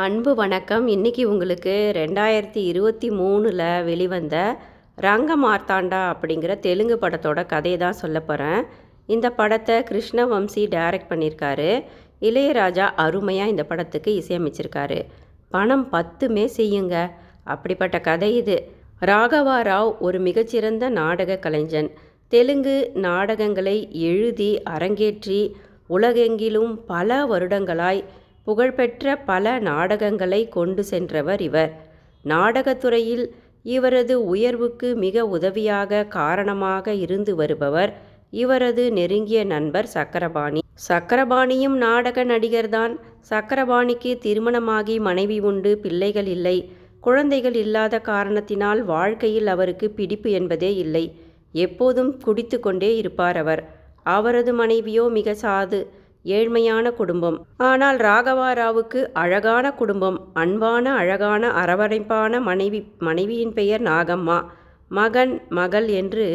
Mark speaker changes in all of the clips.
Speaker 1: அன்பு வணக்கம். இன்னைக்கு உங்களுக்கு ரெண்டாயிரத்தி இருபத்தி மூணில் வெளிவந்த ரங்க மார்த்தாண்டா அப்படிங்கிற தெலுங்கு படத்தோட கதையை தான் சொல்ல போகிறேன் இந்த படத்தை கிருஷ்ணவம்சி டைரக்ட் பண்ணியிருக்காரு. இளையராஜா அருமையாக இந்த படத்துக்கு இசையமைச்சிருக்காரு. பணம் பத்துமே செய்யுங்க. அப்படிப்பட்ட கதை இது. ராகவா ராவ் ஒரு மிகச்சிறந்த நாடக கலைஞன். தெலுங்கு நாடகங்களை எழுதி அரங்கேற்றி உலகெங்கிலும் பல வருடங்களாய் புகழ்பெற்ற பல நாடகங்களை கொண்டு சென்றவர் இவர். நாடகத்துறையில் இவரது உயர்வுக்கு மிக உதவியாக காரணமாக இருந்து வருபவர் இவரது நெருங்கிய நண்பர் சக்கரபாணி. சக்கரபாணியும் நாடக நடிகர்தான். சக்கரபாணிக்கு திருமணமாகி மனைவி உண்டு பிள்ளைகள் இல்லை. குழந்தைகள் இல்லாத காரணத்தினால் வாழ்க்கையில் அவருக்கு பிடிப்பு என்பதே இல்லை. எப்போதும் குடித்து கொண்டே இருப்பார் அவர். அவரது மனைவியோ மிக சாது. ஏழ்மையான குடும்பம். ஆனால் ராகவா ராவுக்கு அழகான குடும்பம் அன்பான அழகான அரவணைப்பான மனைவி மனைவியின் பெயர் நாகம்மா. மகன் மகள் என்று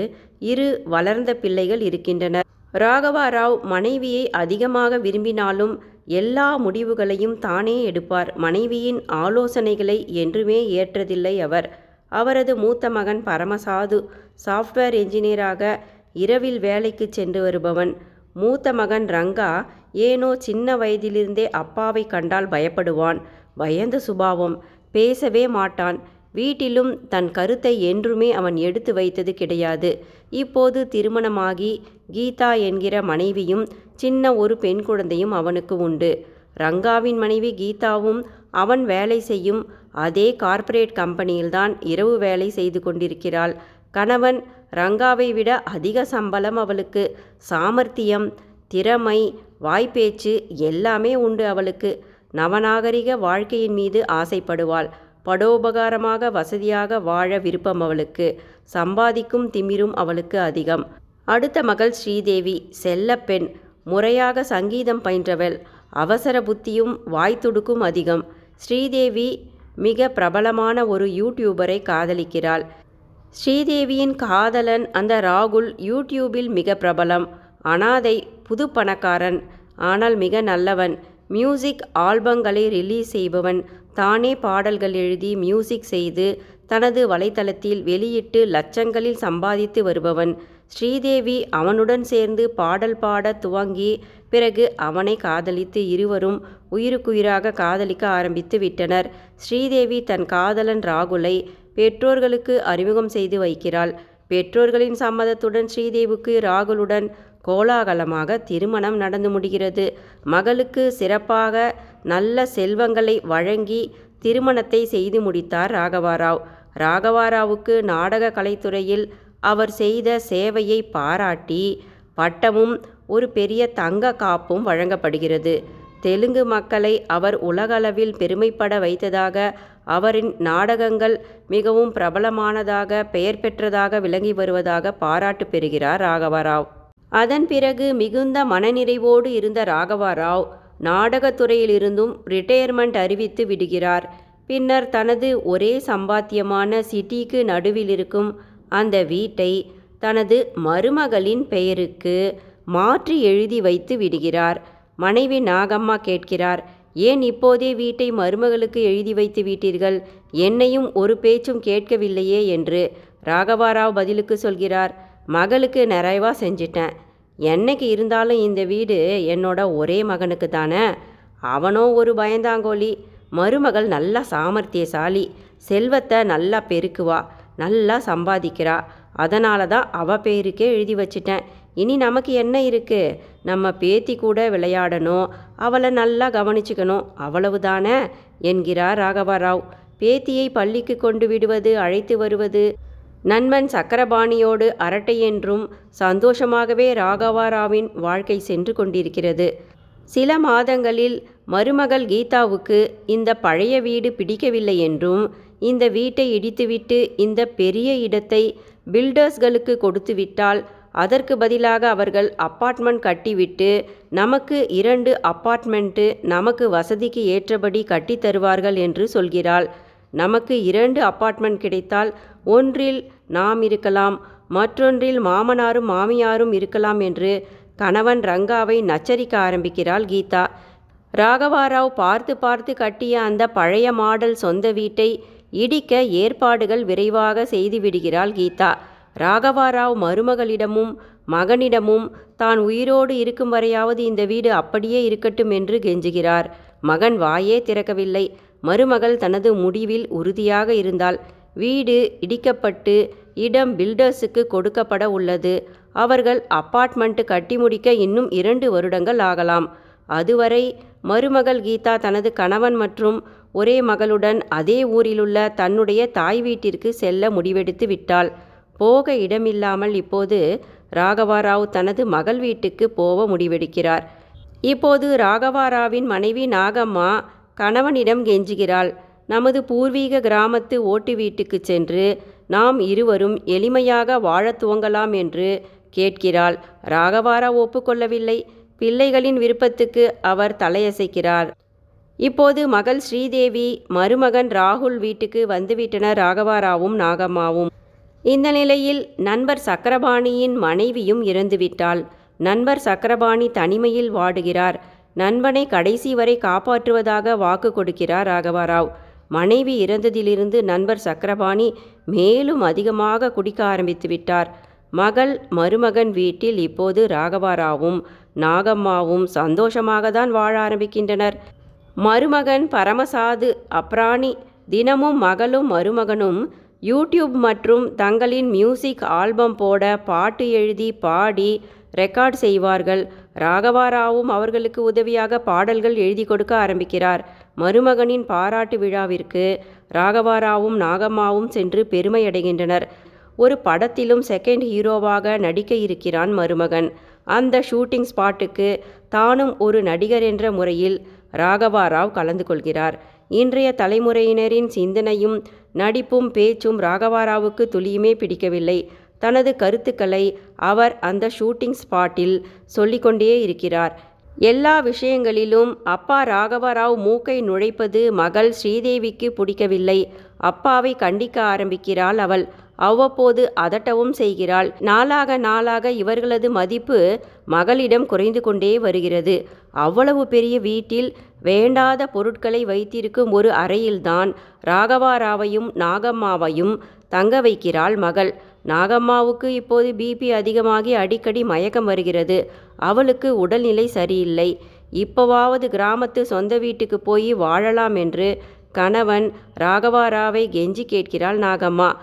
Speaker 1: இரு வளர்ந்த பிள்ளைகள் இருக்கின்றனர். ராகவா ராவ் மனைவியை அதிகமாக விரும்பினாலும் எல்லா முடிவுகளையும் தானே எடுப்பார். மனைவியின் ஆலோசனைகளை என்றுமே ஏற்றதில்லை அவர். அவரது மூத்த மகன் பரமசாது சாஃப்ட்வேர் என்ஜினியராக இரவில் வேலைக்கு சென்று வருபவன். மூத்த மகன் ரங்கா ஏனோ சின்ன வயதிலிருந்தே அப்பாவை கண்டால் பயப்படுவான். பயந்த சுபாவம். பேசவே மாட்டான். வீட்டிலும் தன் கருத்தை என்றுமே அவன் எடுத்து வைத்தது கிடையாது. இப்போது திருமணமாகி கீதா என்கிற மனைவியும் சின்ன ஒரு பெண் குழந்தையும் அவனுக்கு உண்டு. ரங்காவின் மனைவி கீதாவும் அவன் வேலை செய்யும் அதே கார்ப்பரேட் கம்பெனியில்தான் இரவு வேலை செய்து கொண்டிருக்கிறாள். கணவன் ரங்காவை விட அதிக சம்பளம் அவளுக்கு. சாமர்த்தியம் திறமை வாய்ப்பேச்சு எல்லாமே உண்டு அவளுக்கு. நவநாகரிக வாழ்க்கையின் மீது ஆசைப்படுவாள். படோபகாரமாக வசதியாக வாழ விருப்பம் அவளுக்கு. சம்பாதிக்கும் திமிரும் அவளுக்கு அதிகம். அடுத்த மகள் ஸ்ரீதேவி செல்லப்பெண் முறையாக சங்கீதம் பயின்றவள். அவசர புத்தியும் வாய்த்துடுக்கும் அதிகம். ஸ்ரீதேவி மிக பிரபலமான ஒரு யூடியூபரை காதலிக்கிறாள். ஸ்ரீதேவியின் காதலன் அந்த ராகுல் யூடியூபில் மிக பிரபலம். அனாதை புது பணக்காரன் ஆனால் மிக நல்லவன். மியூசிக் ஆல்பங்களை ரிலீஸ் செய்பவன். தானே பாடல்கள் எழுதி மியூசிக் செய்து தனது வலைத்தளத்தில் வெளியிட்டு லட்சங்களில் சம்பாதித்து வருபவன். ஸ்ரீதேவி அவனுடன் சேர்ந்து பாடல் பாட துவங்கி பிறகு அவனை காதலித்து இருவரும் உயிருக்குயிராக காதலிக்க ஆரம்பித்து விட்டனர். ஸ்ரீதேவி தன் காதலன் ராகுலை பெற்றோர்களுக்கு அறிமுகம் செய்து வைக்கிறாள். பெற்றோர்களின் சம்மதத்துடன் ஸ்ரீதேவுக்கு ராகுலுடன் கோலாகலமாக திருமணம் நடந்து முடிகிறது. மகளுக்கு சிறப்பாக நல்ல செல்வங்களை வழங்கி திருமணத்தை செய்து முடித்தார் ராகவாராவ். ராகவாராவுக்கு நாடக கலைத்துறையில் அவர் செய்த சேவையை பாராட்டி பட்டமும் ஒரு பெரிய தங்க காப்பும் வழங்கப்படுகிறது. தெலுங்கு மக்களை அவர் உலகளவில் பெருமைப்பட வைத்ததாக அவரின் நாடகங்கள் மிகவும் பிரபலமானதாக பெயர் பெற்றதாக விளங்கி வருவதாக பாராட்டு பெறுகிறார் ராகவராவ். அதன் பிறகு மிகுந்த மனநிறைவோடு இருந்த ராகவராவ் நாடகத்துறையிலிருந்தும் ரிட்டையர்மெண்ட் அறிவித்து விடுகிறார். பின்னர் தனது ஒரே சம்பாத்தியமான சிட்டிக்கு நடுவில் இருக்கும் அந்த வீட்டை தனது மருமகளின் பெயருக்கு மாற்றி எழுதி வைத்து விடுகிறார். மனைவி நாகம்மா கேட்கிறார் ஏன் இப்போதே வீட்டை மருமகளுக்கு எழுதி வைத்து விட்டீர்கள்? என்னையும் ஒரு பேச்சும் கேட்கவில்லையே என்று ராகவாராவ் பதிலுக்கு சொல்கிறார் மகளுக்கு நிறைவா செஞ்சிட்டேன். என்னைக்கு இருந்தாலும் இந்த வீடு என்னோட ஒரே மகனுக்கு தானே? அவனோ ஒரு பயந்தாங்கோலி மருமகள் நல்லா சாமர்த்தியசாலி. செல்வத்தை நல்லா பெருக்குவா. நல்லா சம்பாதிக்கிறா. அதனால தான் அவ பேருக்கே எழுதி வச்சிட்டேன். இனி நமக்கு என்ன இருக்குது நம்ம பேத்தி கூட விளையாடணும். அவளை நல்லா கவனிச்சுக்கணும். அவ்வளவுதானே? என்கிறார் ராகவராவ். பேத்தியை பள்ளிக்கு கொண்டு விடுவது அழைத்து வருவது நண்பன் சக்கரபாணியோடு அரட்டை என்றும் சந்தோஷமாகவே ராகவாராவின் வாழ்க்கை சென்று கொண்டிருக்கிறது. சில மாதங்களில் மருமகள் கீதாவுக்கு இந்த பழைய வீடு பிடிக்கவில்லை என்றும் இந்த வீட்டை இடித்துவிட்டு இந்த பெரிய இடத்தை பில்டர்ஸ்களுக்கு கொடுத்துவிட்டால் அதற்கு பதிலாக அவர்கள் அப்பார்ட்மெண்ட் கட்டிவிட்டு நமக்கு இரண்டு அப்பார்ட்மெண்ட்டு நமக்கு வசதிக்கு ஏற்றபடி கட்டித்தருவார்கள் என்று சொல்கிறாள். நமக்கு இரண்டு அப்பார்ட்மெண்ட் கிடைத்தால் ஒன்றில் நாம் இருக்கலாம் மற்றொன்றில் மாமனாரும் மாமியாரும் இருக்கலாம் என்று கணவன் ரங்காவை நச்சரிக்க ஆரம்பிக்கிறாள் கீதா. ராகவாராவ் பார்த்து பார்த்து கட்டிய அந்த பழைய மாடல் சொந்த வீட்டை இடிக்க ஏற்பாடுகள் விரைவாக செய்துவிடுகிறாள் கீதா. ராகவாராவ் மருமகளிடமும் மகனிடமும் தான் உயிரோடு இருக்கும் வரையாவது இந்த வீடு அப்படியே இருக்கட்டும் என்று கெஞ்சுகிறார். மகன் வாயே திறக்கவில்லை. மருமகள் தனது முடிவில் உறுதியாக இருந்தால் வீடு இடிக்கப்பட்டு இடம் பில்டர்ஸுக்கு கொடுக்கப்பட உள்ளது. அவர்கள் அப்பார்ட்மெண்ட் கட்டி முடிக்க இன்னும் இரண்டு வருடங்கள் ஆகலாம். அதுவரை மருமகள் கீதா தனது கணவன் மற்றும் ஒரே மகளுடன் அதே ஊரிலுள்ள தன்னுடைய தாய் வீட்டிற்கு செல்ல முடிவெடுத்து விட்டாள். போக இடமில்லாமல் இப்போது ராகவாராவ் தனது மகள் வீட்டுக்கு போக முடிவெடுக்கிறார். இப்போது ராகவாராவின் மனைவி நாகம்மா கணவனிடம் கெஞ்சுகிறாள். நமது பூர்வீக கிராமத்து ஓட்டு வீட்டுக்கு சென்று நாம் இருவரும் எளிமையாக வாழத் துவங்கலாம் என்று கேட்கிறாள். ராகவாரா ஒப்புக்கொள்ளவில்லை பிள்ளைகளின் விருப்பத்துக்கு அவர் தலையசைக்கிறார். இப்போது மகள் ஸ்ரீதேவி மருமகன் ராகுல் வீட்டுக்கு வந்துவிட்டனர் ராகவாராவும் நாகம்மாவும். இந்த நிலையில் நண்பர் சக்கரபாணியின் மனைவியும் இறந்துவிட்டாள். நண்பர் சக்கரபாணி தனிமையில் வாடுகிறார். நண்பனை கடைசி வரை காப்பாற்றுவதாக வாக்கு கொடுக்கிறார் ராகவராவ். மனைவி இறந்ததிலிருந்து நண்பர் சக்கரபாணி மேலும் அதிகமாக குடிக்க ஆரம்பித்து விட்டார். மகள் மருமகன் வீட்டில் இப்போது ராகவாராவும் நாகம்மாவும் சந்தோஷமாக தான் வாழ ஆரம்பிக்கின்றனர். மருமகன் பரமசாது அப்ராணி தினமும் மகளும் மருமகனும் யூடியூப் மற்றும் தங்களின் மியூசிக் ஆல்பம் போட பாட்டு எழுதி பாடி ரெக்கார்ட் செய்வார்கள். ராகவாராவும் அவர்களுக்கு உதவியாக பாடல்கள் எழுதி கொடுக்க ஆரம்பிக்கிறார். மருமகனின் பாராட்டு விழாவிற்கு ராகவாராவும் நாகம்மாவும் சென்று பெருமையடைகின்றனர். ஒரு படத்திலும் செகண்ட் ஹீரோவாக நடிக்க இருக்கிறான் மருமகன். அந்த ஷூட்டிங் ஸ்பாட்டுக்கு தானும் ஒரு நடிகர் என்ற முறையில் ராகவாராவ் கலந்து கொள்கிறார். இன்றைய தலைமுறையினரின் சிந்தனையும் நடிப்பும் பேச்சும் ராகவாராவுக்கு துளியுமே பிடிக்கவில்லை. தனது கருத்துக்களை அவர் அந்த ஷூட்டிங் ஸ்பாட்டில் சொல்லிக்கொண்டே இருக்கிறார். எல்லா விஷயங்களிலும் அப்பா ராகவராவ் மூக்கை நுழைப்பது மகள் ஸ்ரீதேவிக்கு பிடிக்கவில்லை. அப்பாவை கண்டிக்க ஆரம்பிக்கிறாள் அவள். அவ்வப்போது அதட்டவும் செய்கிறாள். நாளாக நாளாக இவர்களது மதிப்பு மகளிடம் குறைந்து கொண்டே வருகிறது. அவ்வளவு பெரிய வீட்டில் வேண்டாத பொருட்களை வைத்திருக்கும் ஒரு அறையில்தான் ராகவாராவையும் நாகம்மாவையும் தங்க வைக்கிறாள் மகள். நாகம்மாவுக்கு இப்போது பிபி அதிகமாகி அடிக்கடி மயக்கம் வருகிறது. அவளுக்கு உடல்நிலை சரியில்லை. இப்போவாவது கிராமத்து சொந்த வீட்டுக்கு போய் வாழலாம் என்று கணவன் ராகவாராவை கெஞ்சி கேட்கிறாள் நாகம்மா.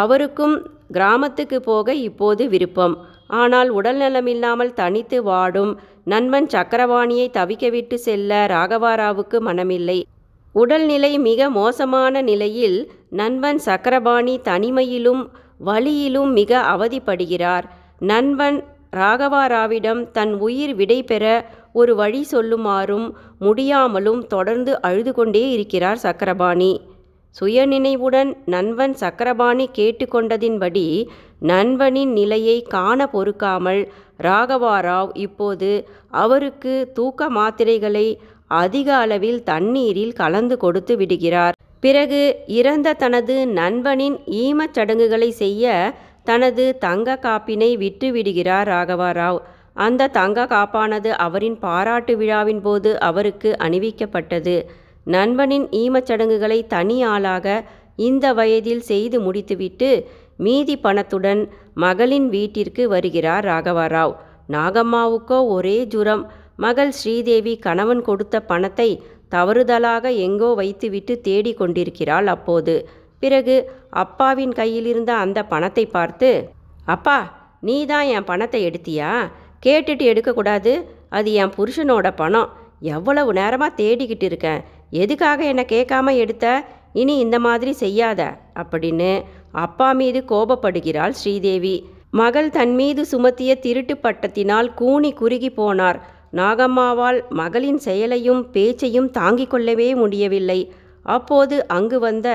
Speaker 1: அவருக்கும் கிராமத்துக்கு போக இப்போது விருப்பம். ஆனால் உடல்நலமில்லாமல் தனித்து வாடும் நண்பன் சக்கரவாணியை தவிக்கவிட்டு செல்ல ராகவாராவுக்கு மனமில்லை. உடல்நிலை மிக மோசமான நிலையில் நண்பன் சக்கரபாணி தனிமையிலும் வழியிலும் மிக அவதிப்படுகிறார். நண்பன் ராகவாராவிடம் தன் உயிர் விடை பெற ஒரு வழி சொல்லுமாறும் முடியாமலும் தொடர்ந்து அழுது கொண்டே இருக்கிறார் சக்கரபாணி. சுயநினைவுடன் நண்பன் சக்கரபாணி கேட்டுக்கொண்டதின்படி நண்பனின் நிலையை காண பொறுக்காமல் ராகவாராவ் இப்போது அவருக்கு தூக்க மாத்திரைகளை அதிக அளவில் தண்ணீரில் கலந்து கொடுத்து விடுகிறார். பிறகு இறந்த தனது நண்பனின் ஈமச் சடங்குகளை செய்ய தனது தங்க காப்பினை விட்டு விடுகிறார் ராகவாராவ். அந்த தங்க காப்பானது அவரின் பாராட்டு விழாவின் போது அவருக்கு அணிவிக்கப்பட்டது. நண்பனின் ஈமச் சடங்குகளை தனி ஆளாக இந்த வயதில் செய்து முடித்துவிட்டு மீதி பணத்துடன் மகளின் வீட்டிற்கு வருகிறார் ராகவராவ். நாகம்மாவுக்கோ ஒரே ஜுரம். மகள் ஸ்ரீதேவி கணவன் கொடுத்த பணத்தை தவறுதலாக எங்கோ வைத்துவிட்டு தேடிக் கொண்டிருக்கிறாள் அப்போது. பிறகு அப்பாவின் கையிலிருந்த அந்த பணத்தை பார்த்து அப்பா நீ தான் என் பணத்தை எடுத்தியா? கேட்டுட்டு எடுக்கக்கூடாது. அது என் புருஷனோட பணம். எவ்வளவு நேரமாக தேடிக்கிட்டு இருக்கேன். எதுக்காக என்னை கேட்காம எடுத்த? இனி இந்த மாதிரி செய்யாத அப்படின்னு அப்பா மீது கோபப்படுகிறாள் ஸ்ரீதேவி. மகள் தன் மீது சுமத்திய திருட்டு பட்டத்தினால் கூனி குறுகி போனார். நாகம்மாவால் மகளின் செயலையும் பேச்சையும் தாங்கிக் கொள்ளவே முடியவில்லை. அப்போது அங்கு வந்த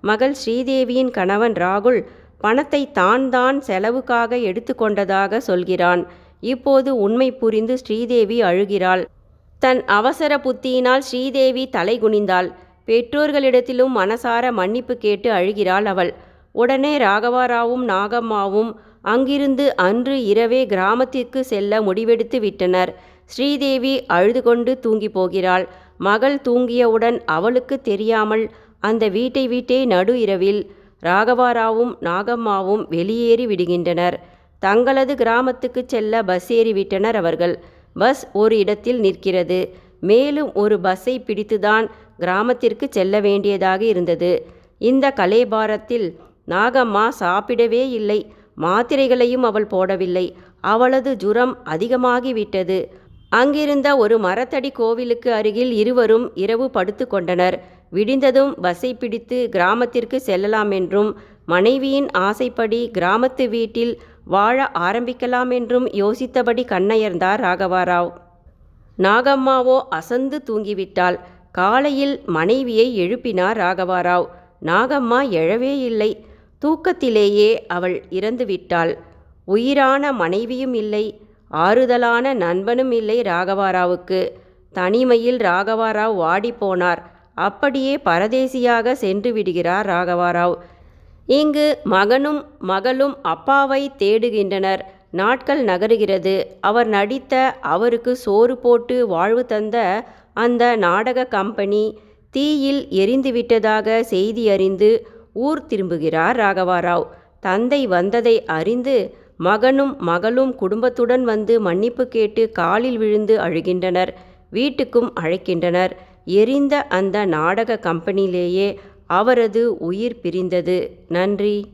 Speaker 1: மகள் ஸ்ரீதேவியின் கணவன் ராகுல் பணத்தை தான் தான் செலவுக்காக எடுத்துக்கொண்டதாக சொல்கிறான். இப்போது உண்மை புரிந்து ஸ்ரீதேவி அழுகிறாள். தன் அவசர புத்தியினால் ஸ்ரீதேவி தலை குனிந்தாள். பெற்றோர்களிடத்திலும் மனசார மன்னிப்பு கேட்டு அழுகிறாள் அவள். உடனே ராகவாராவும் நாகம்மாவும் அங்கிருந்து அன்று இரவே கிராமத்திற்கு செல்ல முடிவெடுத்து விட்டனர். ஸ்ரீதேவி அழுது கொண்டு தூங்கி போகிறாள். மகள் தூங்கியவுடன் அவளுக்கு தெரியாமல் அந்த வீட்டை வீட்டே நடு இரவில் ராகவாராவும் நாகம்மாவும் வெளியேறி விடுகின்றனர். தங்களது கிராமத்துக்கு செல்ல பஸ் ஏறிவிட்டனர் அவர்கள். பஸ் ஒரு இடத்தில் நிற்கிறது. மேலும் ஒரு பஸ்ஸை பிடித்துதான் கிராமத்திற்கு செல்ல வேண்டியதாக இருந்தது. இந்த கலேபாரத்தில் நாகம்மா சாப்பிடவே இல்லை. மாத்திரைகளையும் அவள் போடவில்லை. அவளது ஜுரம் அதிகமாகிவிட்டது. அங்கிருந்த ஒரு மரத்தடி கோவிலுக்கு அருகில் இருவரும் இரவு படுத்து கொண்டனர். விடிந்ததும் பஸ்ஸை பிடித்து கிராமத்திற்கு செல்லலாம் என்றும் மனைவியின் ஆசைப்படி கிராமத்து வீட்டில் வாழ ஆரம்பிக்கலாம் என்றும் யோசித்தபடி கண்ணயர்ந்தார் ராகவாராவ். நாகம்மாவோ அசந்து தூங்கிவிட்டாள். காலையில் மனைவியை எழுப்பினார் ராகவாராவ். நாகம்மா எழவே இல்லை. தூக்கத்திலேயே அவள் இறந்துவிட்டாள். உயிரான மனைவியும் இல்லை. ஆறுதலான நண்பனும் இல்லை ராகவாராவுக்கு. தனிமையில் ராகவாராவ் வாடிப்போனார். அப்படியே பரதேசியாக சென்று விடுகிறார் ராகவாராவ். இங்கு மகனும் மகளும் அப்பாவை தேடுகின்றனர். நாட்கள் நகருகிறது. அவர் நடித்த அவருக்கு சோறு போட்டு வாழ்வு தந்த அந்த நாடக கம்பெனி தீயில் எரிந்துவிட்டதாக செய்தி அறிந்து ஊர் திரும்புகிறார் ராகவாராவ். தந்தை வந்ததை அறிந்து மகனும் மகளும் குடும்பத்துடன் வந்து மன்னிப்பு கேட்டு காலில் விழுந்து அழுகின்றனர். வீட்டுக்கும் அழைக்கின்றனர். எரிந்த அந்த நாடக கம்பெனியிலேயே அவரது உயிர் பிரிந்தது. நன்றி.